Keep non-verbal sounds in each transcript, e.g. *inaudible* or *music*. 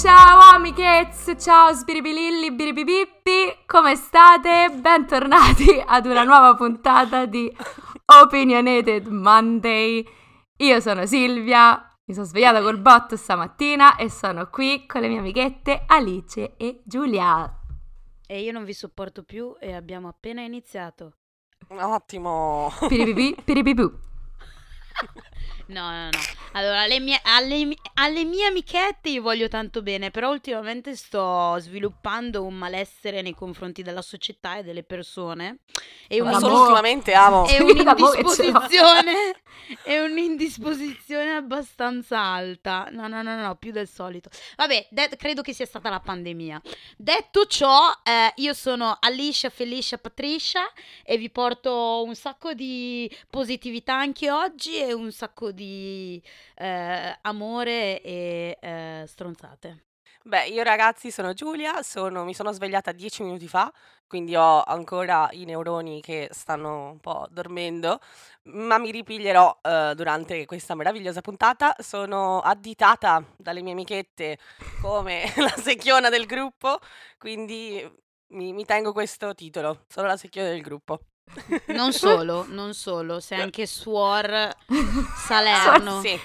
Ciao amichezze, ciao sbiribililli, biribibibbi, come state? Bentornati ad una nuova puntata di Opinionated Monday. Io sono Silvia, mi sono svegliata col botto stamattina e sono qui con le mie amichette Alice e Giulia. E io non vi sopporto più e abbiamo appena iniziato. Ottimo. Piripipi, *laughs* piripipu. No, no, no. Allora, alle mie, alle, alle mie amichette io voglio tanto bene, però ultimamente sto sviluppando un malessere nei confronti della società e delle persone. E Ma solo ultimamente amo. E *laughs* un'indisposizione, e un'indisposizione abbastanza alta. No, no, no, no, più del solito. Vabbè, de- credo che sia stata la pandemia. Detto ciò, eh, io sono Alicia, Felicia, Patricia e vi porto un sacco di positività anche oggi e un sacco di eh, amore e eh, stronzate. Beh, io ragazzi sono Giulia, sono, mi sono svegliata dieci minuti fa, quindi ho ancora i neuroni che stanno un po' dormendo, ma mi ripiglierò uh, durante questa meravigliosa puntata. Sono additata dalle mie amichette come *laughs* la secchiona del gruppo, quindi mi, mi tengo questo titolo, sono la secchiona del gruppo. Non *laughs* solo, non solo, sei anche suor Salerno. Sì.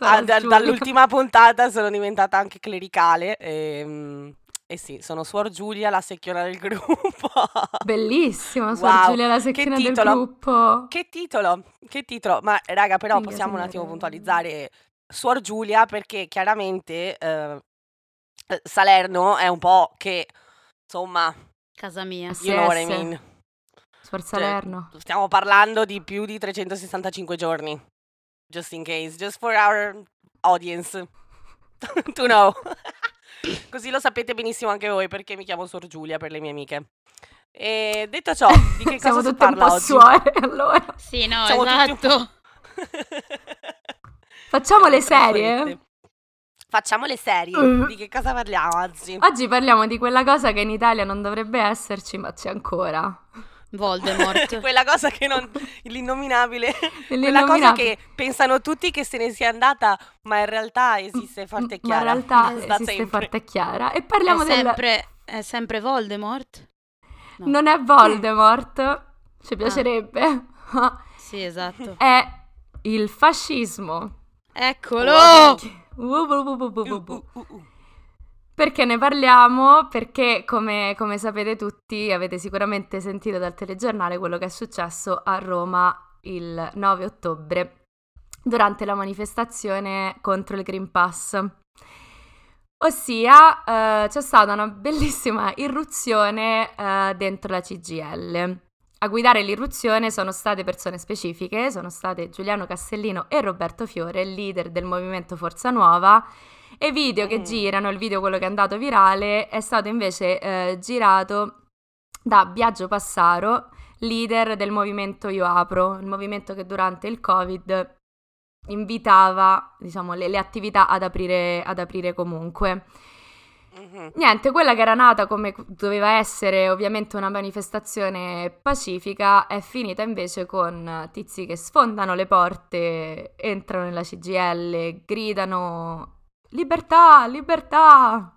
Ah, da, dall'ultima puntata sono diventata anche clericale. E, ehm, e sì, sono Suor Giulia, la secchiona del gruppo. *laughs* Bellissimo, Suor wow. Giulia, la secchiona del gruppo. Che titolo, che titolo. Ma raga, però Figa, possiamo un attimo puntualizzare Suor Giulia perché chiaramente eh, Salerno è un po' che, insomma... Casa mia. You know what I mean. Suor cioè, Salerno. Cioè, stiamo parlando di più di 365 giorni. Just in case, just for our audience. *laughs* to know. *laughs* Così lo sapete benissimo anche voi perché mi chiamo Sor Giulia per le mie amiche. E detto ciò, di che *laughs* cosa si parla un po' oggi? Suore, allora. Sì, no, Siamo esatto. Facciamo le serie? Facciamo le serie. Di che cosa parliamo oggi? Oggi parliamo di quella cosa che in Italia non dovrebbe esserci, ma c'è ancora. Voldemort. *laughs* quella cosa che non... L'innominabile. *laughs* quella cosa che pensano tutti che se ne sia andata, ma in realtà esiste forte e chiara. Ma in realtà esiste sempre. forte e chiara. E parliamo è sempre, del... È sempre Voldemort? No. Non è Voldemort. Ci piacerebbe. Ah. *laughs* sì, esatto. È il fascismo. Eccolo! Uh, uh, uh, perché ne parliamo? Perché come, come, sapete tutti, avete sicuramente sentito dal telegiornale quello che è successo a Roma il 9 ottobre durante la manifestazione contro il Green Pass. Ossia, eh, c'è stata una bellissima irruzione eh, dentro la CGL. A guidare l'irruzione sono state persone specifiche, sono state Giuliano Castellino e Roberto Fiore, leader del movimento Forza Nuova, e video che mm. girano, il video quello che è andato virale, è stato invece eh, girato da Biagio Passaro, leader del movimento Io Apro, il movimento che durante il Covid invitava diciamo, le, le attività ad aprire, ad aprire comunque. Mm-hmm. Niente, quella che era nata come doveva essere ovviamente una manifestazione pacifica è finita invece con tizi che sfondano le porte, entrano nella CGL, gridano libertà, libertà!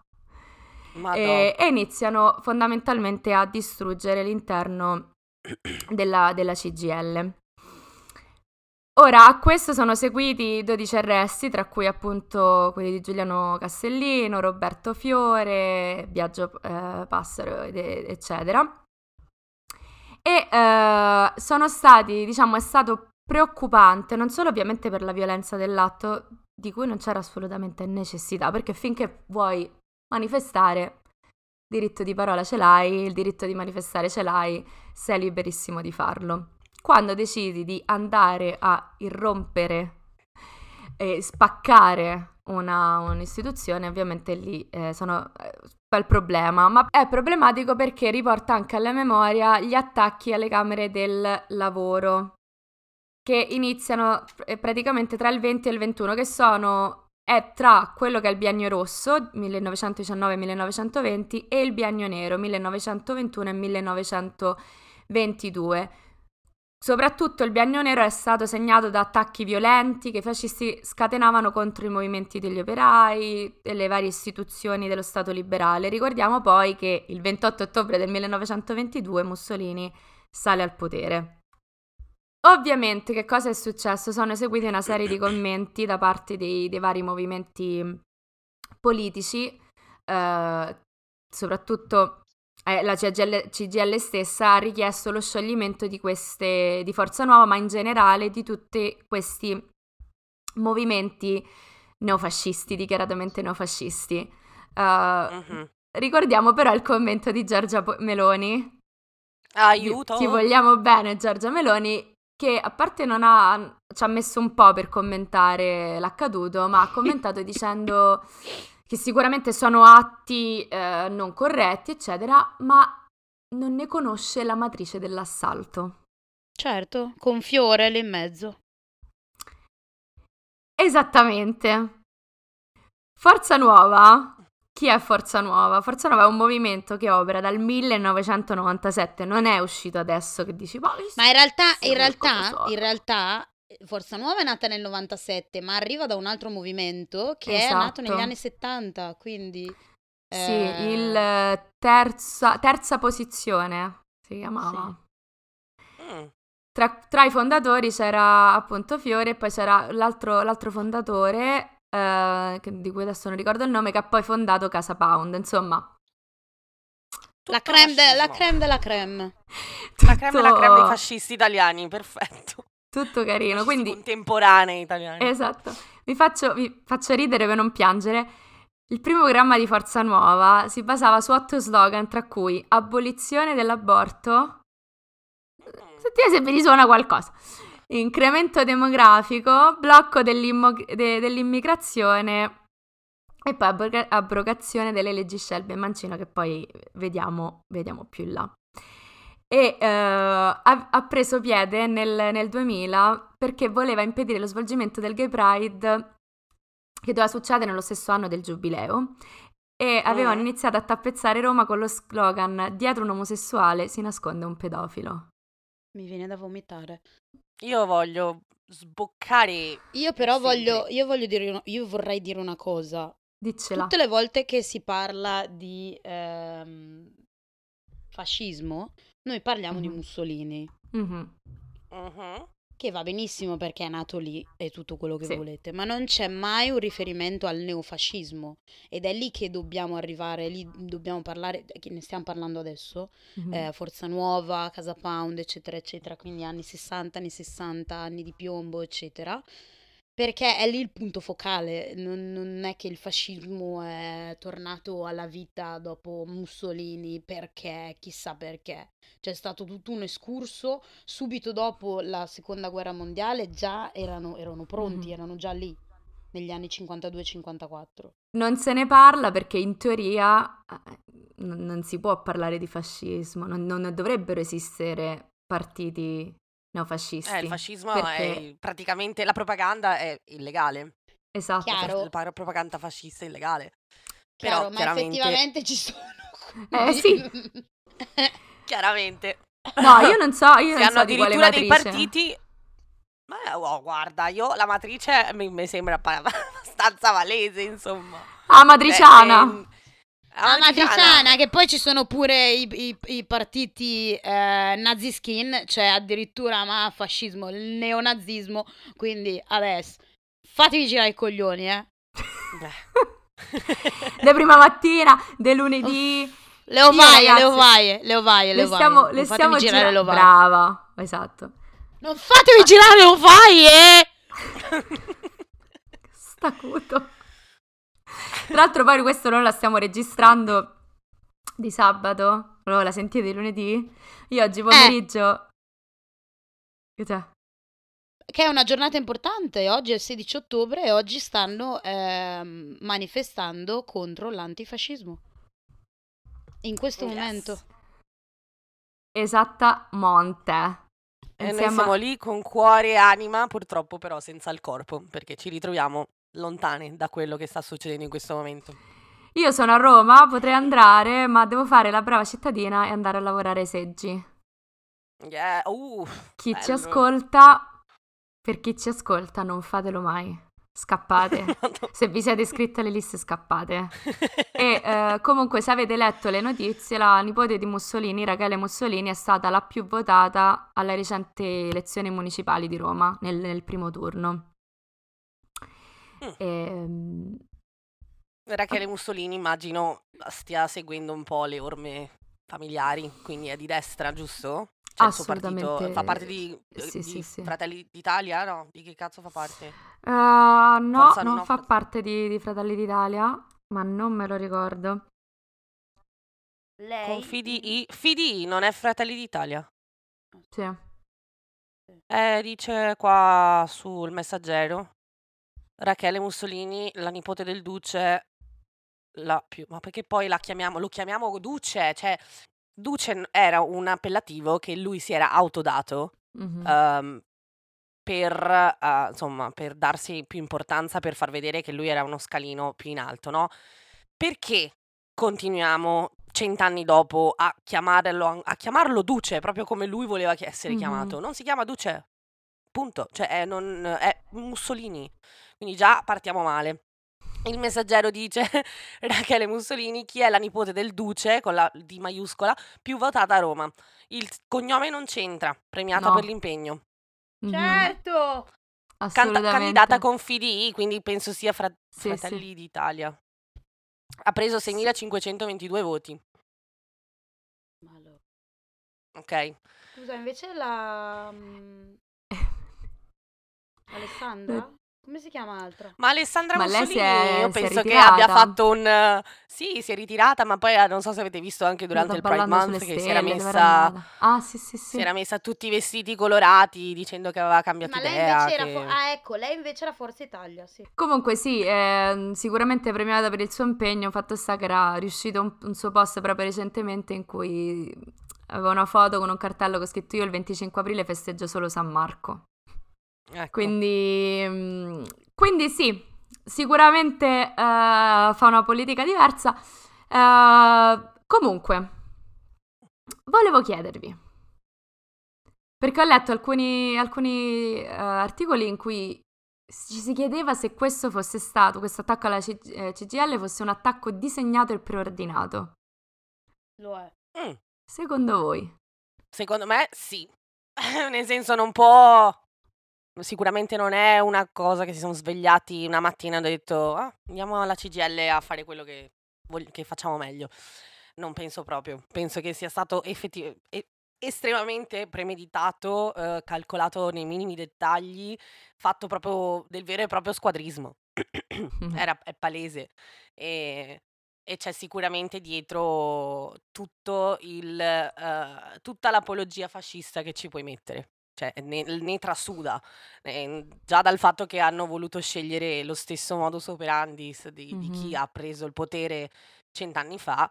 E, e, iniziano fondamentalmente a distruggere l'interno *clears throat* della, della CGL. Ora, a questo sono seguiti 12 arresti, tra cui appunto quelli di Giuliano Castellino, Roberto Fiore, Biagio eh, Passero, eccetera. E eh, sono stati, diciamo, è stato preoccupante non solo ovviamente per la violenza dell'atto, di cui non c'era assolutamente necessità, perché finché vuoi manifestare, diritto di parola ce l'hai, il diritto di manifestare ce l'hai, sei liberissimo di farlo. Quando decidi di andare a irrompere e spaccare una, un'istituzione, ovviamente lì eh, sono eh, il problema, ma è problematico perché riporta anche alla memoria gli attacchi alle camere del lavoro che iniziano eh, praticamente tra il 20 e il 21, che sono è tra quello che è il biennio rosso 1919-1920 e il biennio nero 1921 e 1922. Soprattutto il biennio nero è stato segnato da attacchi violenti che i fascisti scatenavano contro i movimenti degli operai e le varie istituzioni dello Stato liberale. Ricordiamo poi che il 28 ottobre del 1922 Mussolini sale al potere. Ovviamente che cosa è successo? Sono eseguiti una serie di *clears throat* commenti da parte dei, dei vari movimenti politici, eh, soprattutto eh, la CGL, CGL, stessa ha richiesto lo scioglimento di queste di Forza Nuova, ma in generale di tutti questi movimenti neofascisti, dichiaratamente neofascisti. Uh, uh-huh. Ricordiamo però il commento di Giorgia Meloni. Aiuto! Ti vogliamo bene, Giorgia Meloni, che a parte non ha, ci ha messo un po' per commentare l'accaduto, ma ha commentato *laughs* dicendo che sicuramente sono atti eh, non corretti, eccetera, ma non ne conosce la matrice dell'assalto. Certo, con fiore lì in mezzo. Esattamente. Forza Nuova. Chi è Forza Nuova? Forza Nuova è un movimento che opera dal 1997, non è uscito adesso che dici, ma, ma in realtà, in realtà, in realtà Forza Nuova è nata nel 97, ma arriva da un altro movimento che esatto. è nato negli anni 70, quindi... Sì, eh... il terza, terza posizione si chiamava. Sì. Mm. Tra, tra, i fondatori c'era appunto Fiore e poi c'era l'altro, l'altro fondatore, eh, di cui adesso non ricordo il nome, che ha poi fondato Casa Pound, insomma. La creme, de, la creme della creme. Tutto... La creme della creme dei fascisti italiani, perfetto. Tutto carino, quindi... Contemporanei italiani. Esatto. Vi faccio, vi faccio ridere per non piangere. Il primo programma di Forza Nuova si basava su otto slogan, tra cui abolizione dell'aborto. Sentite se vi risuona qualcosa. Incremento demografico, blocco de- dell'immigrazione e poi abroga- abrogazione delle leggi Scelbe e Mancino che poi vediamo, vediamo più in là e uh, ha, ha, preso piede nel, nel, 2000 perché voleva impedire lo svolgimento del Gay Pride che doveva succedere nello stesso anno del Giubileo e avevano mm. iniziato a tappezzare Roma con lo slogan dietro un omosessuale si nasconde un pedofilo. Mi viene da vomitare. Io voglio sboccare. Io però voglio, io voglio dire, io vorrei dire una cosa. Diccela. Tutte le volte che si parla di ehm, fascismo, noi parliamo mm-hmm. di Mussolini. Mm-hmm. Uh-huh. Che va benissimo perché è nato lì e tutto quello che sì. volete, ma non c'è mai un riferimento al neofascismo ed è lì che dobbiamo arrivare, lì dobbiamo parlare, che ne stiamo parlando adesso, mm-hmm. eh, Forza Nuova, Casa Pound, eccetera, eccetera, quindi anni 60, anni 60, anni di piombo, eccetera. Perché è lì il punto focale, non, non, è che il fascismo è tornato alla vita dopo Mussolini perché, chissà perché. C'è stato tutto un escurso, subito dopo la seconda guerra mondiale già erano, erano pronti, mm-hmm. erano già lì, negli anni 52-54. Non se ne parla perché in teoria eh, non si può parlare di fascismo, non, non dovrebbero esistere partiti neofascisti. Eh, il fascismo perché... è praticamente la propaganda è illegale. Esatto. Chiaro. La propaganda fascista è illegale. Chiaro, Però, ma chiaramente... effettivamente ci sono. *laughs* Eh sì. *laughs* chiaramente. No, io non so, io non hanno so addirittura dei partiti ma oh, guarda, io la matrice mi, mi sembra *laughs* abbastanza valese, insomma. Ah, matriciana. Beh, matriciana, che poi ci sono pure i, i, i partiti eh, nazi skin, cioè addirittura ma fascismo, il neonazismo, quindi adesso fatevi girare i coglioni, eh. *laughs* De prima mattina, de lunedì. Le ovaie, le ovaie, le ovaie, le, le stiamo, le stiamo girare gira- le ovaie. Brava, esatto. Non fatevi girare le ovaie! *laughs* Stacuto. Tra l'altro poi questo noi la stiamo registrando di sabato, allora la sentite di lunedì. Io oggi pomeriggio... Eh. Che c'è? Che è una giornata importante, oggi è il 16 ottobre e oggi stanno eh, manifestando contro l'antifascismo. In questo yes. momento. Esatta monte. E noi siamo lì con cuore e anima, purtroppo però senza il corpo, perché ci ritroviamo lontane da quello che sta succedendo in questo momento. Io sono a Roma, potrei andare, ma devo fare la brava cittadina e andare a lavorare ai seggi. Yeah, uh, Chi ci bello. ascolta, per chi ci ascolta, non fatelo mai. Scappate. *laughs* Se vi siete iscritti alle liste, scappate. E *laughs* eh, comunque, se avete letto le notizie, la nipote di Mussolini, Rachele Mussolini, è stata la più votata alle recenti elezioni municipali di Roma nel, nel primo turno. Mm. Ehm, Rachele Mussolini immagino stia seguendo un po' le orme familiari, quindi è di destra, giusto? Cioè il suo partito Assolutamente. fa parte di, Sì, di sì, sì. Fratelli d'Italia? No, di che cazzo fa parte? eh, no, Forza non no, fa forza- parte di, di Fratelli d'Italia, ma non me lo ricordo. Lei Con FDI? FDI non è Fratelli d'Italia. Sì. Eh, dice qua sul messaggero Rachele Mussolini, la nipote del duce, la più... Ma perché poi la chiamiamo, lo chiamiamo duce? Cioè, duce era un appellativo che lui si era autodato Mhm. ehm, per, eh, insomma, per darsi più importanza, per far vedere che lui era uno scalino più in alto, no? Perché continuiamo cent'anni dopo a chiamarlo, a chiamarlo Duce, proprio come lui voleva essere Mhm. chiamato? Non si chiama Duce, punto. Cioè, è, non- è Mussolini. Quindi già partiamo male. Il messaggero dice *laughs* Rachele Mussolini, chi è la nipote del Duce, con la D maiuscola, più votata a Roma. Il cognome non c'entra, premiata No. per l'impegno. Mhm. Certo! Canta- candidata con FDI, quindi penso sia fra- Sì, Fratelli sì. d'Italia. Ha preso 6.522 voti, Ma lo- ok? Scusa, invece la... mm, *laughs* Alessandra? Come si chiama l'altra? Ma Alessandra Ma lei si Mussolini, è- io si è penso che ritirata. abbia fatto un... eh, sì, si è ritirata, ma poi eh, non so se avete visto anche durante il Pride ballando Month che si era stelle, dove era messa... andata? Ah, sì, sì, sì. Si era messa tutti i vestiti colorati dicendo che aveva cambiato Ma lei idea. invece era... che- fo- ah, ecco, lei invece era Forza Italia, sì. Comunque sì, ehm, sicuramente premiata per il suo impegno, fatto sta che era riuscito un, un suo post proprio recentemente in cui aveva una foto con un cartello con scritto io il 25 aprile festeggio solo San Marco. Ecco. Quindi, mm, quindi sì, sicuramente eh, fa una politica diversa. Eh, comunque, volevo chiedervi, perché ho letto alcuni, alcuni eh, articoli in cui ci si chiedeva se questo fosse stato, questo attacco alla C- eh, CGL fosse un attacco disegnato e preordinato. Lo è. Mm, Secondo voi? secondo me sì. *laughs* Nel senso non può... Sicuramente non è una cosa che si sono svegliati una mattina e hanno detto "Ah, andiamo alla CGL a fare quello che, vog- che facciamo meglio. Non penso proprio. Penso che sia stato effetti- e- estremamente premeditato, eh, calcolato nei minimi dettagli, fatto proprio del vero e proprio squadrismo. Era, è palese. E, e c'è sicuramente dietro tutto il, eh, tutta l'apologia fascista che ci puoi mettere. Cioè, ne, ne trasuda. Eh, già dal fatto che hanno voluto scegliere lo stesso modus operandi di, di chi ha preso il potere cent'anni fa,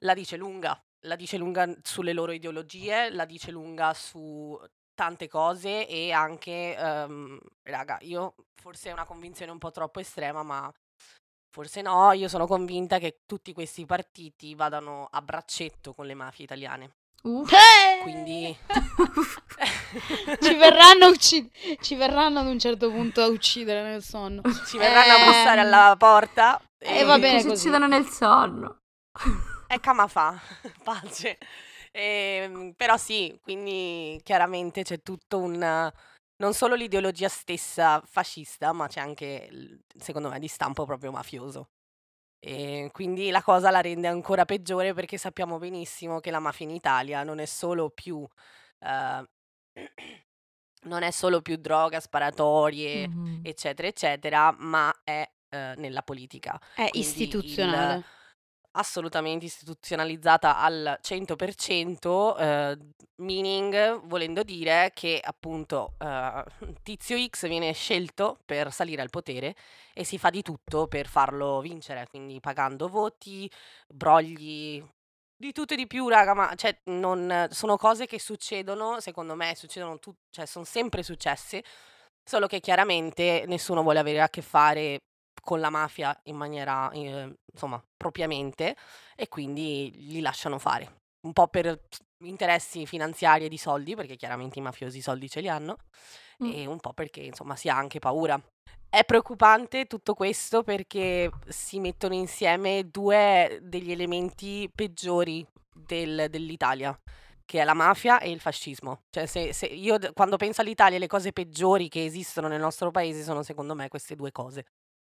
la dice lunga. La dice lunga sulle loro ideologie, la dice lunga su tante cose e anche, ehm, raga, io forse è una convinzione un po' troppo estrema, ma forse no, io sono convinta che tutti questi partiti vadano a braccetto con le mafie italiane. Uff. Quindi... Ci verranno, ucci- ci verranno ad un certo punto a uccidere nel sonno. Ci verranno a bussare Ehm, alla porta e va bene ci così. uccidono nel sonno. E Camafà, *laughs* pace. Ehm, però sì, quindi chiaramente c'è tutto un... Non solo l'ideologia stessa fascista, ma c'è anche, secondo me, di stampo proprio mafioso. E quindi la cosa la rende ancora peggiore perché sappiamo benissimo che la mafia in Italia non è solo più... eh, *clears throat* non è solo più droga, sparatorie, Mhm. eccetera, eccetera, ma è eh, nella politica È quindi istituzionale. Assolutamente istituzionalizzata al 100%, eh, meaning volendo dire che appunto eh, *laughs* Tizio X viene scelto per salire al potere e si fa di tutto per farlo vincere, quindi pagando voti, brogli, di tutto e di più, raga, ma cioè, non, sono cose che succedono, secondo me, succedono tu- cioè, sono sempre successe, solo che chiaramente nessuno vuole avere a che fare con la mafia in maniera, eh, insomma, propriamente, e quindi li lasciano fare. Un po' per interessi finanziari e di soldi, perché chiaramente i mafiosi i soldi ce li hanno, Mm. e un po' perché insomma si ha anche paura. È preoccupante tutto questo perché si mettono insieme due degli elementi peggiori del- dell'Italia, che è la mafia e il fascismo. Cioè, se, se io quando penso all'Italia, le cose peggiori che esistono nel nostro paese sono secondo me queste due cose.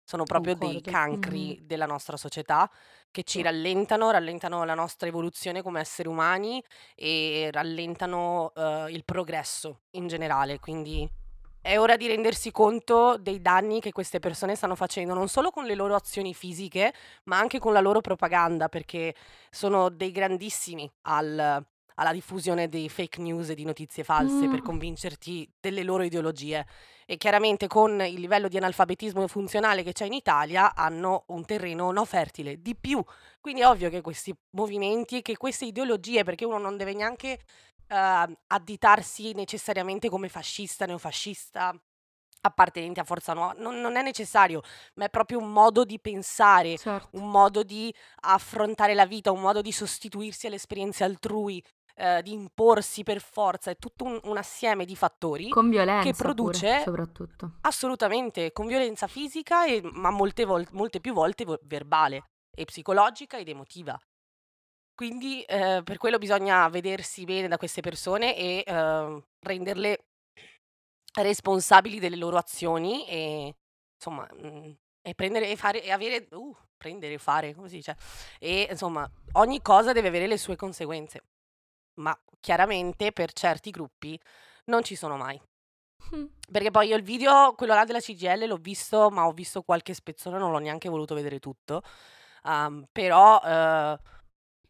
Sono proprio dei Concordo. cancri della nostra società che ci Sì. rallentano, rallentano la nostra evoluzione come esseri umani e rallentano eh, il progresso in generale. Quindi è ora di rendersi conto dei danni che queste persone stanno facendo, non solo con le loro azioni fisiche, ma anche con la loro propaganda, perché sono dei grandissimi al- alla diffusione di fake news e di notizie false per Mm. convincerti delle loro ideologie. E chiaramente con il livello di analfabetismo funzionale che c'è in Italia hanno un terreno no fertile, di più. Quindi è ovvio che questi movimenti e che queste ideologie, perché uno non deve neanche eh, additarsi necessariamente come fascista, neofascista, appartenente a Forza Nuova, non, non è necessario, ma è proprio un modo di pensare, Certo. un modo di affrontare la vita, un modo di sostituirsi alle esperienze altrui, eh, di imporsi per forza, è tutto un, un assieme di fattori Con violenza pure, produce- soprattutto. assolutamente con violenza fisica, e, ma molte, vol- molte più volte vo- verbale e psicologica ed emotiva. Quindi eh, per quello bisogna vedersi bene da queste persone e eh, renderle responsabili delle loro azioni e insomma mm, e prendere e fare e avere uh, prendere e fare come si dice e insomma ogni cosa deve avere le sue conseguenze ma chiaramente per certi gruppi non ci sono mai Mm. perché poi io il video, quello là della CGL, l'ho visto, ma ho visto qualche spezzone, non l'ho neanche voluto vedere tutto. Um, però eh,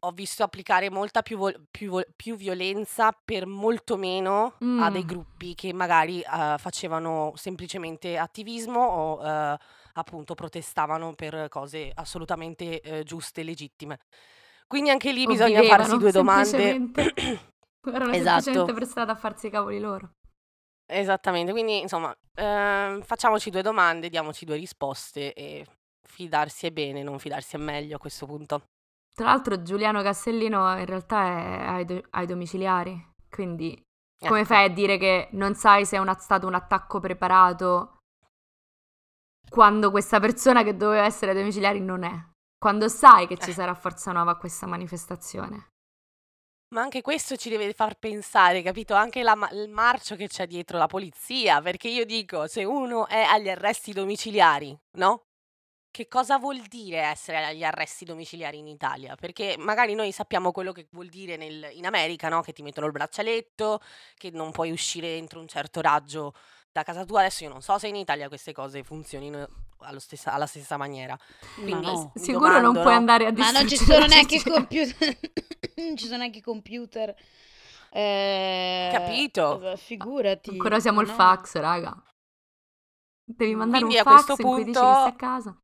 ho visto applicare molta più, vol- più vol- più violenza per molto meno a dei Mm. gruppi che magari eh, facevano semplicemente attivismo o eh, appunto protestavano per cose assolutamente eh, giuste e legittime. Quindi anche lì bisogna farsi due domande. *coughs* Erano Esatto. semplicemente per strada a farsi i cavoli loro. Esattamente, quindi insomma, ehm, facciamoci due domande, diamoci due risposte e fidarsi è bene, non fidarsi è meglio a questo punto. Tra l'altro Giuliano Castellino in realtà è ai, do- ai domiciliari, quindi come Ecco. fai a dire che non sai se è una- stato un attacco preparato quando questa persona che doveva essere ai domiciliari non è? Quando sai che ci Eh. sarà Forza Nuova a questa manifestazione? Ma anche questo ci deve far pensare, capito? Anche la il marcio che c'è dietro la polizia, perché io dico, se uno è agli arresti domiciliari, no? Che cosa vuol dire essere agli arresti domiciliari in Italia? Perché magari noi sappiamo quello che vuol dire nel- in America, no? Che ti mettono il braccialetto, che non puoi uscire entro un certo raggio da casa tua. Adesso io non so se in Italia queste cose funzionino stessa- alla stessa maniera. Quindi Ma no. Sicuro non domando, puoi no? andare a Ma non ci distruggere sono la neanche computer. *coughs* non ci sono neanche computer. Eh, Capito. eh, Figurati. Ancora siamo ma il no. fax, raga. Devi mandare Quindi un a fax questo in cui dici che punto- stai a casa.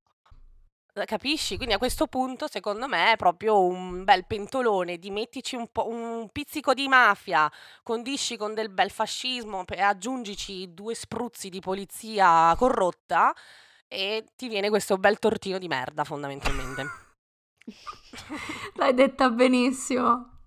Capisci? Quindi a questo punto, secondo me, è proprio un bel pentolone di mettici un, po', un pizzico di mafia, condisci con del bel fascismo e aggiungici due spruzzi di polizia corrotta e ti viene questo bel tortino di merda, fondamentalmente. L'hai detta benissimo.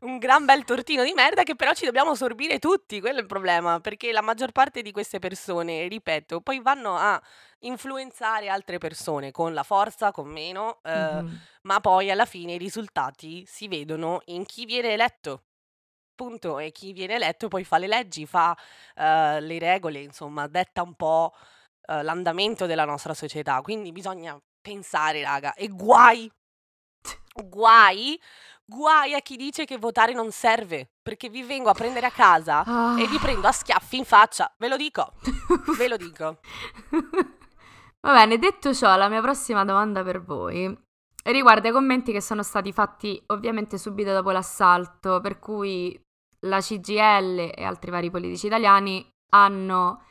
un gran bel tortino di merda che però ci dobbiamo sorbire tutti, quello è il problema, perché la maggior parte di queste persone, ripeto, poi vanno a influenzare altre persone con la forza, con meno, eh, Mhm. ma poi alla fine i risultati si vedono in chi viene eletto. Punto. E chi viene eletto poi fa le leggi, fa eh, le regole, insomma, detta un po' eh, l'andamento della nostra società. Quindi bisogna pensare, raga, e guai, guai, guai a chi dice che votare non serve, perché vi vengo a prendere a casa Ah. e vi prendo a schiaffi in faccia, ve lo dico, ve lo dico. *laughs* Va bene, detto ciò, la mia prossima domanda per voi riguarda i commenti che sono stati fatti ovviamente subito dopo l'assalto, per cui la CGL e altri vari politici italiani hanno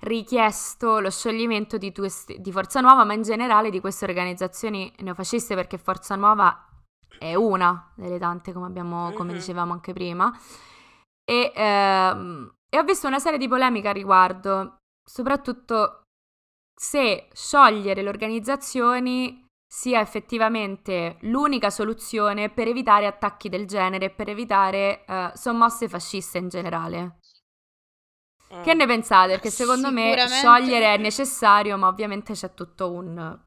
richiesto lo scioglimento di, queste- di Forza Nuova, ma in generale di queste organizzazioni neofasciste, perché Forza Nuova è una delle tante, come, abbiamo, come Mhm. dicevamo anche prima. E, ehm, e ho visto una serie di polemiche a riguardo, soprattutto se sciogliere le organizzazioni sia effettivamente l'unica soluzione per evitare attacchi del genere e per evitare uh, sommosse fasciste in generale. Mm. Che ne pensate? Perché secondo me sciogliere è necessario, ma ovviamente c'è tutto un...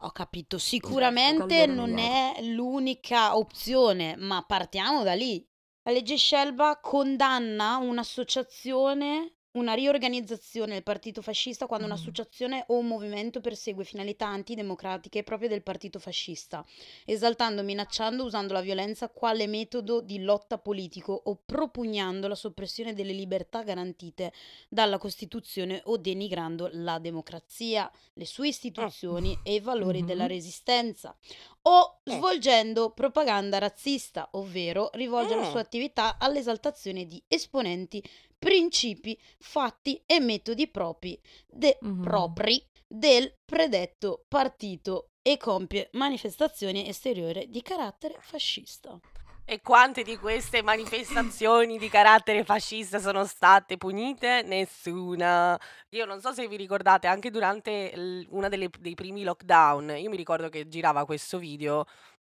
Ho capito, sicuramente non è l'unica opzione, ma partiamo da lì. La legge Scelba condanna un'associazione una riorganizzazione del partito fascista quando un'associazione o un movimento persegue finalità antidemocratiche proprie del partito fascista, esaltando, minacciando, usando la violenza quale metodo di lotta politico o propugnando la soppressione delle libertà garantite dalla Costituzione o denigrando la democrazia, le sue istituzioni e i valori mm-hmm. della resistenza, o eh. svolgendo propaganda razzista, ovvero rivolge la sua mm. attività all'esaltazione di esponenti principi, fatti e metodi propri, de- mm-hmm. propri del predetto partito e compie manifestazioni esteriori di carattere fascista. E quante di queste manifestazioni di carattere fascista sono state punite? Nessuna. Io non so se vi ricordate, anche durante uno dei primi lockdown, io mi ricordo che girava questo video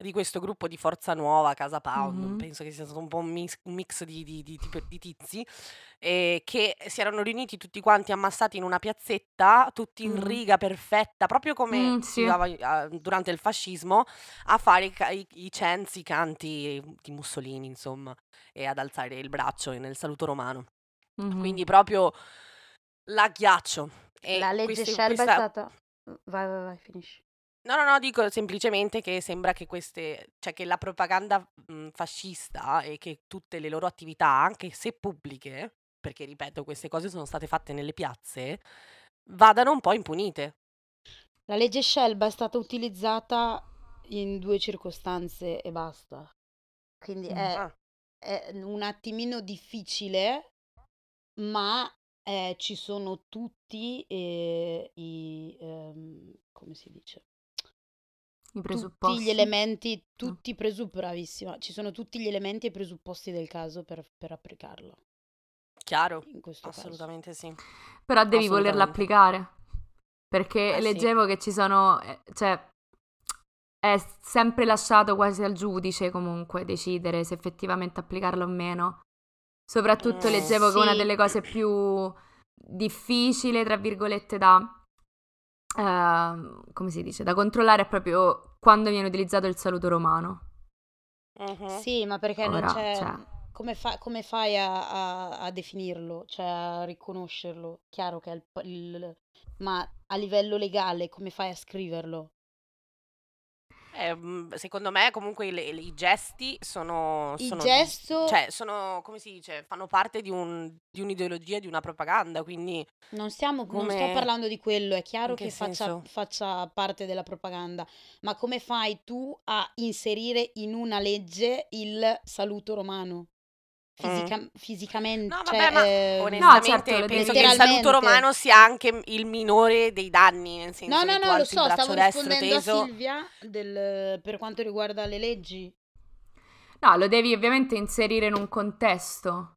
di questo gruppo di Forza Nuova, Casa Pound, mm-hmm. penso che sia stato un po' un mix, un mix di, di, di, di, tizi, eh, che si erano riuniti tutti quanti ammassati in una piazzetta, tutti in mm. riga perfetta, proprio come mm, sì. usava uh, durante il fascismo, a fare i, i, i censi, i canti di Mussolini, insomma, e ad alzare il braccio nel saluto romano. Mm-hmm. Quindi proprio la ghiaccio. E la legge questi, Scelba questa... è stata... Vai, vai, vai, finisci. No, no, no, dico semplicemente che sembra che queste, cioè che la propaganda mh, fascista e che tutte le loro attività, anche se pubbliche, perché ripeto, queste cose sono state fatte nelle piazze, vadano un po' impunite. La legge Scelba è stata utilizzata in due circostanze e basta. Quindi è, Ah, è un attimino difficile, ma eh, ci sono tutti eh, i, ehm, come si dice? I presupposti. Tutti gli elementi, tutti i presupposti, bravissima, ci sono tutti gli elementi e presupposti del caso per, per applicarlo. Chiaro, assolutamente caso. sì. Però devi volerla applicare, perché eh, leggevo sì. che ci sono, eh, cioè, è sempre lasciato quasi al giudice comunque decidere se effettivamente applicarlo o meno. Soprattutto mm, leggevo sì. che una delle cose più difficili, tra virgolette, da Uh, come si dice, da controllare è proprio quando viene utilizzato il saluto romano. Uh-huh. Sì, ma perché Ora, non c'è... Cioè... Come, fa- come, fai a, a, a, definirlo, cioè a riconoscerlo? Chiaro che è il, il... Ma a livello legale come fai a scriverlo? Eh, secondo me comunque le, le, i gesti sono, Il sono, gesto cioè sono, come si dice, fanno parte di, un, di un'ideologia, di una propaganda, quindi non stiamo, non sto parlando di quello, è chiaro che che faccia, faccia parte della propaganda, ma come fai tu a inserire in una legge il saluto romano? Fisica- mm. fisicamente. No, vabbè, cioè, ma eh, onestamente no, certo, penso che il saluto romano sia anche il minore dei danni, nel senso no, no, no, lo so, stavo rispondendo teso. a Silvia del, per quanto riguarda le leggi. No, lo devi ovviamente inserire in un contesto.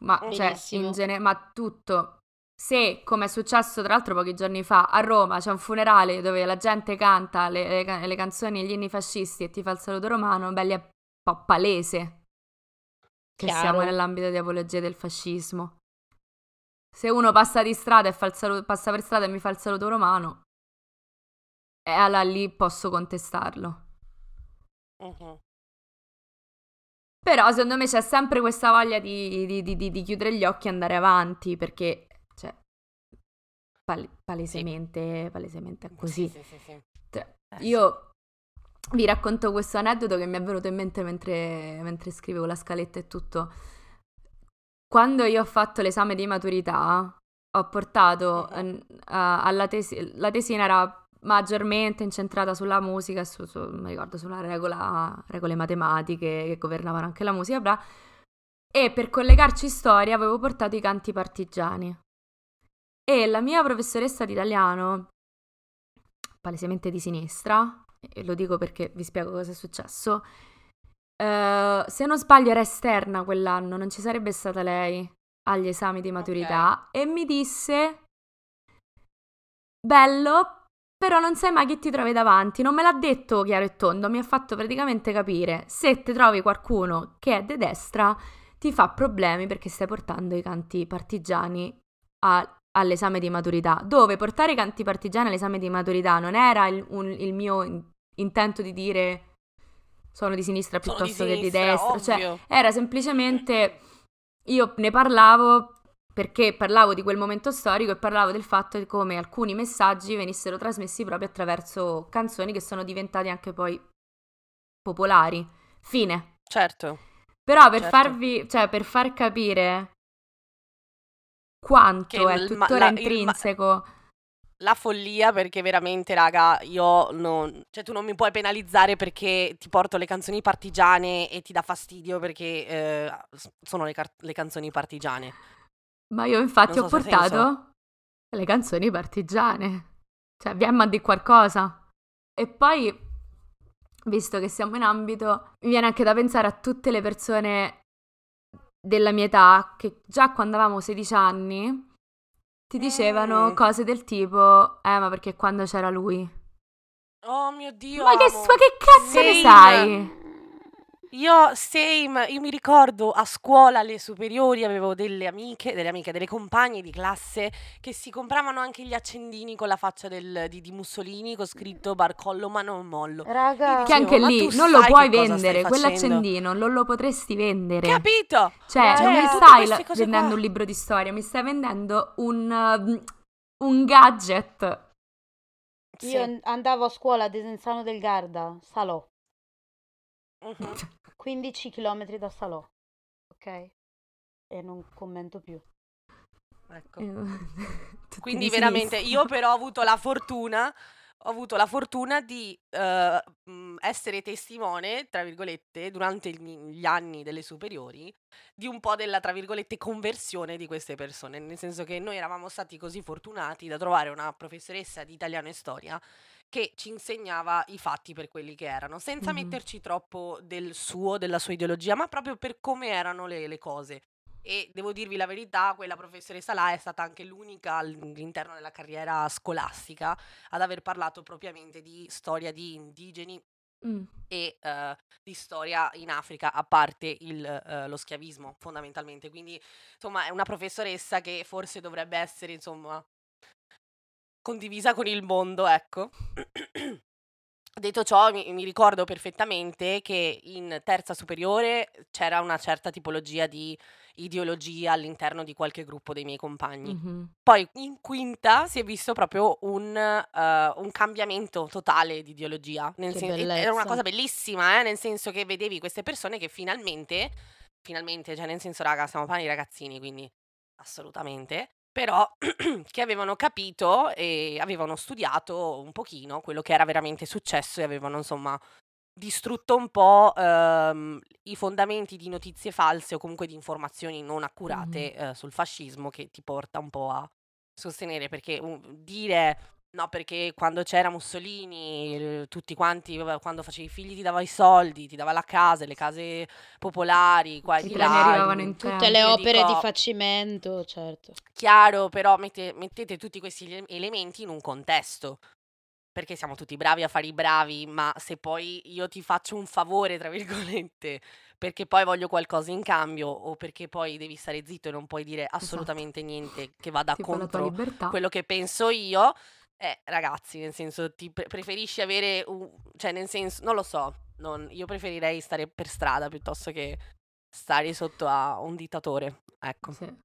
Ma, cioè, in genere, ma tutto. Se, come è successo tra l'altro pochi giorni fa, a Roma c'è un funerale dove la gente canta le, le, le canzoni e gli inni fascisti e ti fa il saluto romano, belli è un po' palese che Chiaro. siamo nell'ambito di apologia del fascismo. Se uno passa di strada e fa il saluto, passa per strada e mi fa il saluto romano, e allora lì posso contestarlo. Uh-huh. Però secondo me c'è sempre questa voglia di, di, di, di chiudere gli occhi e andare avanti perché, cioè, pal- palesemente, palesemente è così. Sì, sì, sì, cioè, eh, io vi racconto questo aneddoto che mi è venuto in mente mentre, mentre scrivevo la scaletta e tutto. Quando io ho fatto l'esame di maturità, ho portato uh, alla tesi, la tesina era maggiormente incentrata sulla musica, su, su, mi ricordo, sulla regola, regole matematiche che governavano anche la musica, bla, e per collegarci storia avevo portato i canti partigiani. E la mia professoressa di italiano, palesemente di sinistra, e lo dico perché vi spiego cosa è successo. Uh, se non sbaglio era esterna quell'anno, non ci sarebbe stata lei agli esami di maturità okay. e mi disse bello, però non sai mai chi ti trovi davanti. Non me l'ha detto chiaro e tondo, mi ha fatto praticamente capire se ti trovi qualcuno che è di destra ti fa problemi perché stai portando i canti partigiani a, all'esame di maturità. Dove portare i canti partigiani all'esame di maturità non era il, un, il mio intento di dire sono di sinistra piuttosto di sinistra, che di destra, cioè ovvio. era semplicemente io ne parlavo perché parlavo di quel momento storico e parlavo del fatto di come alcuni messaggi venissero trasmessi proprio attraverso canzoni che sono diventate anche poi popolari. Fine. Certo. Però per Certo. farvi, cioè per far capire quanto Che è il ma- tuttora la- il ma- intrinseco. La follia perché veramente, raga, io non... Cioè, tu non mi puoi penalizzare perché ti porto le canzoni partigiane e ti dà fastidio perché eh, sono le, car- le canzoni partigiane. Ma io infatti Non ho so portato le canzoni partigiane. Cioè, a di qualcosa. E poi, visto che siamo in ambito, mi viene anche da pensare a tutte le persone della mia età che già quando avevamo 16 anni ti dicevano Mm. cose del tipo, eh, ma perché quando c'era lui? Oh mio Dio, Ma che, ma che cazzo ne sai? Io, same, io mi ricordo a scuola alle superiori avevo delle amiche, delle amiche, delle compagne di classe che si compravano anche gli accendini con la faccia del- di, di Mussolini con scritto barcollo ma non mollo. Raga, Che anche ma lì tu non lo sai puoi che cosa stai vendere, facendo? quell'accendino non lo potresti vendere. Capito? Cioè, Cioè, non mi tutte stai queste la- cose vendendo qua. un libro di storia, mi stai vendendo un, um, un gadget. Sì. io an- andavo a scuola a Desenzano del Garda, Salò, Mhm. 15 km da Salò, ok? E non commento più. Ecco. *laughs* Quindi di veramente io però ho avuto la fortuna, ho avuto la fortuna di mh, essere testimone, tra virgolette, durante il- gli anni delle superiori, di un po' della, tra virgolette, conversione di queste persone, nel senso che noi eravamo stati così fortunati da trovare una professoressa di italiano e storia che ci insegnava i fatti per quelli che erano, senza Mhm. metterci troppo del suo, della sua ideologia, ma proprio per come erano le, le cose. E devo dirvi la verità, quella professoressa là è stata anche l'unica all'interno della carriera scolastica ad aver parlato propriamente di storia di indigeni Mm. e eh, di storia in Africa, a parte il, eh, lo schiavismo fondamentalmente. Quindi, insomma, è una professoressa che forse dovrebbe essere, insomma, condivisa con il mondo, ecco. Detto ciò, mi, mi ricordo perfettamente che in terza superiore c'era una certa tipologia di ideologia all'interno di qualche gruppo dei miei compagni. Mhm. Poi in quinta si è visto proprio un, eh, un cambiamento totale di ideologia. Nel Che sen- era una cosa bellissima, eh, nel senso che vedevi queste persone che finalmente, finalmente, cioè nel senso, raga, stiamo parlando di ragazzini, quindi assolutamente, però *clears throat* che avevano capito e avevano studiato un pochino quello che era veramente successo e avevano, insomma, distrutto un po' ehm, i fondamenti di notizie false o comunque di informazioni non accurate eh, sul fascismo che ti porta un po' a sostenere perché uh, dire no perché quando c'era Mussolini tutti quanti vabbè, quando facevi i figli ti dava i soldi ti dava la casa le case popolari qua e di là arrivavano in Tutte le opere di dico- facimento, certo. chiaro però mette- mettete tutti questi ele- elementi in un contesto perché siamo tutti bravi a fare i bravi, ma se poi io ti faccio un favore, tra virgolette, perché poi voglio qualcosa in cambio o perché poi devi stare zitto e non puoi dire assolutamente niente che vada contro quello che penso io, eh, ragazzi, nel senso, ti pre- preferisci avere un... cioè, nel senso, non lo so, non- io preferirei stare per strada piuttosto che stare sotto a un dittatore, ecco. Sì.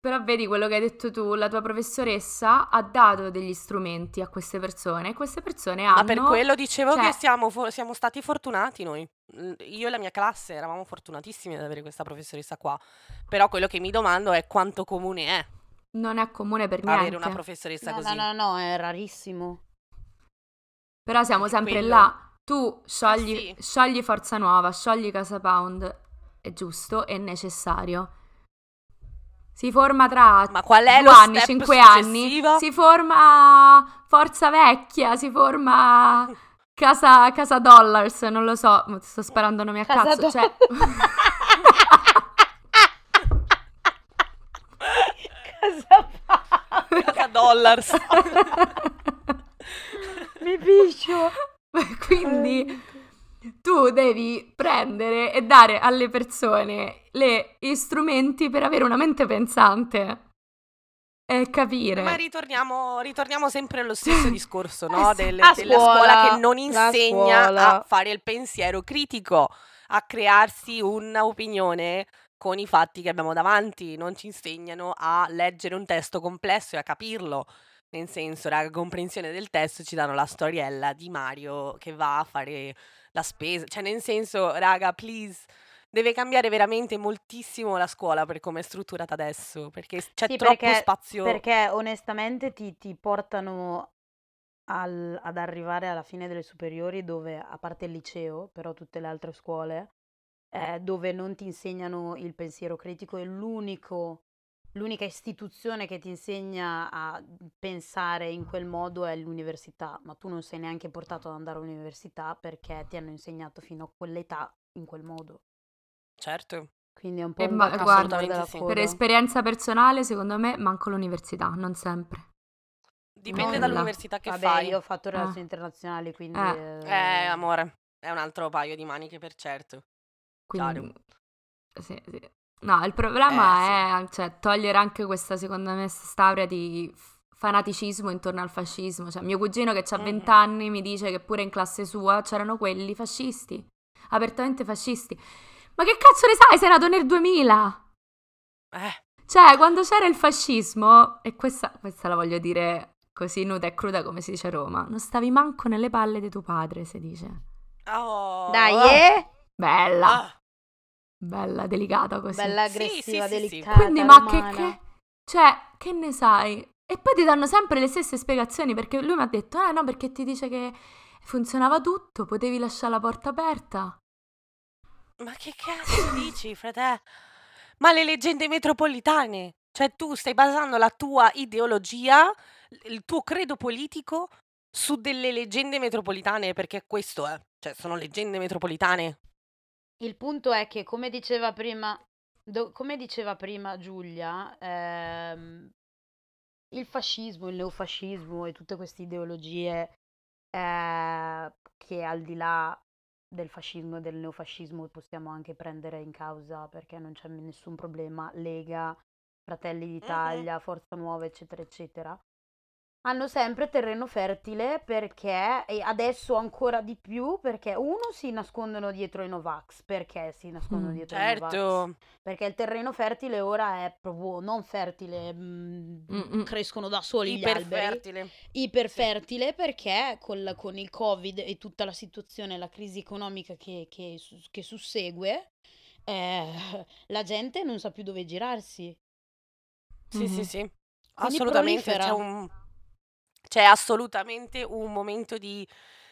Però vedi quello che hai detto tu, la tua professoressa ha dato degli strumenti a queste persone e queste persone hanno... Ma per quello dicevo cioè- che siamo, fo- siamo stati fortunati noi. Io e la mia classe eravamo fortunatissimi ad avere questa professoressa qua. Però quello che mi domando è quanto comune è Non è comune per niente. avere una professoressa No, così. no, no, no, è rarissimo. Però siamo sempre quello- là. Tu sciogli, Eh sì. sciogli Forza Nuova, sciogli Casa Pound. È giusto, è necessario. Si forma tra Ma qual è due anni, cinque anni. Si forma Forza Vecchia, si forma Casa, casa Dollars, non lo so, sto sparando nomi a Casa cazzo. Do- Cioè... *laughs* Casa Dollars. *laughs* Alicia! Quindi tu devi prendere e dare alle persone le- gli strumenti per avere una mente pensante e capire. Ma ritorniamo, ritorniamo sempre allo stesso *laughs* discorso, no? Eh. Del- A della scuola, scuola che non insegna scuola. a fare il pensiero critico, a crearsi un'opinione con i fatti che abbiamo davanti, non ci insegnano a leggere un testo complesso e a capirlo. Nel senso, raga, comprensione del testo ci danno la storiella di Mario che va a fare la spesa. Cioè, nel senso, raga, please, deve cambiare veramente moltissimo la scuola per come è strutturata adesso, perché c'è Sì, troppo perché- spazio. Perché onestamente ti, ti portano al- ad arrivare alla fine delle superiori dove, a parte il liceo, però tutte le altre scuole, eh, dove non ti insegnano il pensiero critico e l'unico, l'unica istituzione che ti insegna a pensare in quel modo è l'università, ma tu non sei neanche portato ad andare all'università perché ti hanno insegnato fino a quell'età in quel modo. Certo. Quindi è un po' E un ma- guarda, sì. Per esperienza personale, secondo me, manco l'università, non sempre. Dipende No, dall'università che Vabbè, fai. io ho fatto relazioni Ah. internazionali, quindi... Eh. Eh, amore, è un altro paio di maniche per certo. Quindi, sì, sì. No, il problema Eh, è cioè, togliere anche questa, secondo me, stauria di fanaticismo intorno al fascismo. Cioè, mio cugino che ha Mhm. 20 anni mi dice che pure in classe sua c'erano quelli fascisti, apertamente fascisti. Ma che cazzo ne sai? Sei nato nel 2000! Eh, Cioè, quando c'era il fascismo, e questa, questa la voglio dire così nuda e cruda come si dice a Roma, non stavi manco nelle palle di tuo padre, si dice. oh, Dai, eh? Bella, ah, bella, delicata così. Bella Sì, aggressiva, sì, sì, sì. delicata, Quindi, ma che, che- Cioè, che ne sai? E poi ti danno sempre le stesse spiegazioni, perché lui mi ha detto, eh no, perché ti dice che funzionava tutto, potevi lasciare la porta aperta. Ma che cazzo *laughs* dici, frate? Ma le leggende metropolitane? Cioè, tu stai basando la tua ideologia, il tuo credo politico su delle leggende metropolitane, perché questo è. Cioè, sono leggende metropolitane. Il punto è che, come diceva prima, do- come diceva prima Giulia, ehm, il fascismo, il neofascismo e tutte queste ideologie eh, che al di là del fascismo e del neofascismo possiamo anche prendere in causa perché non c'è nessun problema, Lega, Fratelli d'Italia, Forza Nuova, eccetera, eccetera. Hanno sempre terreno fertile perché, e adesso ancora di più, perché uno si nascondono dietro i Novax. Perché si nascondono Mm, dietro i Novax? Certo. Perché il terreno fertile ora è proprio non fertile, mm, Mm-mm. crescono da soli gli alberi. Iperfertile. Iperfertile perché col- con il Covid e tutta la situazione, la crisi economica che, che che sussegue, eh, la gente non sa più dove girarsi. Sì, sì, Mhm. sì. Assolutamente. prolifera. C'è, un- c'è assolutamente un momento di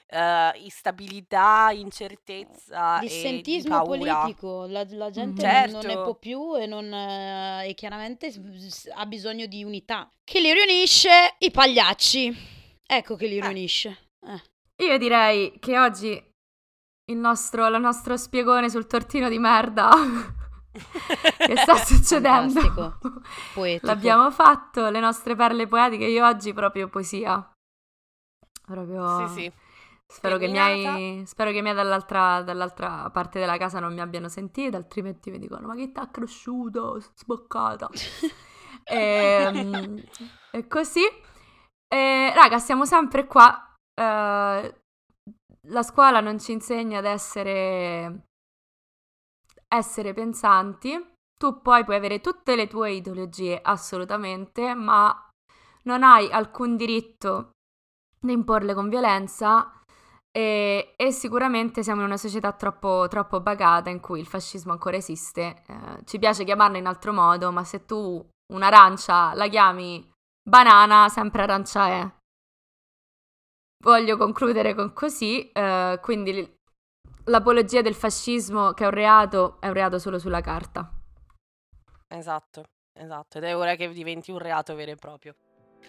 eh, instabilità, incertezza e di Dissentismo paura. politico, la, la gente Mhm. non, ne Certo. può più e, non, eh, e chiaramente s- s- ha bisogno di unità. Chi li riunisce? I pagliacci. Ecco che li Eh. riunisce. Eh. Io direi che oggi il nostro, il nostro spiegone sul tortino di merda *laughs* che sta *laughs* succedendo Fantastico. Poetico. l'abbiamo fatto, le nostre perle poetiche. Io oggi proprio poesia. Proprio... Sì, sì. Spero che, miei, spero che i miei dall'altra, dall'altra parte della casa non mi abbiano sentito, altrimenti mi dicono: Ma che t'ha cresciuto? Sboccata. *laughs* e, e così. E, raga, siamo sempre qua. eh, la scuola non ci insegna ad essere, essere pensanti. Tu poi puoi avere tutte le tue ideologie, assolutamente, ma non hai alcun diritto di imporle con violenza. E, e sicuramente siamo in una società troppo, troppo bagata in cui il fascismo ancora esiste. Eh, ci piace chiamarlo in altro modo, ma se tu un'arancia la chiami banana, sempre arancia è. Voglio concludere con così, eh, quindi l'apologia del fascismo che è un reato è un reato solo sulla carta. Esatto, esatto. Ed è ora che diventi un reato vero e proprio.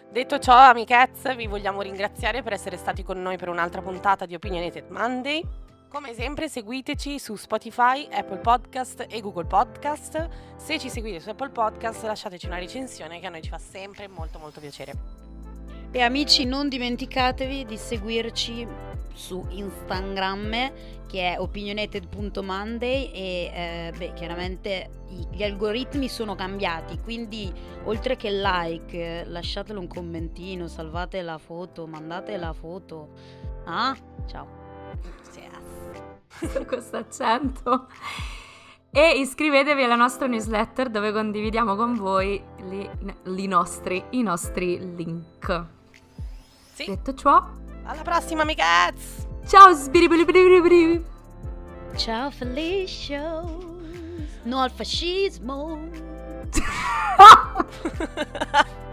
Detto ciò, amichezze, vi vogliamo ringraziare per essere stati con noi per un'altra puntata di Opinionated Monday. Come sempre, seguiteci su Spotify, Apple Podcast e Google Podcast. Se ci seguite su Apple Podcast, lasciateci una recensione che a noi ci fa sempre molto molto piacere. E amici, non dimenticatevi di seguirci su Instagram che è opinionated.monday e eh, beh, chiaramente gli algoritmi sono cambiati, quindi oltre che like, lasciatelo un commentino, salvate la foto, mandate la foto. Ah, ciao. Con *laughs* questo accento. E iscrivetevi alla nostra newsletter dove condividiamo con voi li, li nostri, i nostri link. Sì. Detto ciò, alla prossima, amicazzi! Ciao, sbiribiribiribiri! Ciao, Felicia! No al fascismo! *laughs*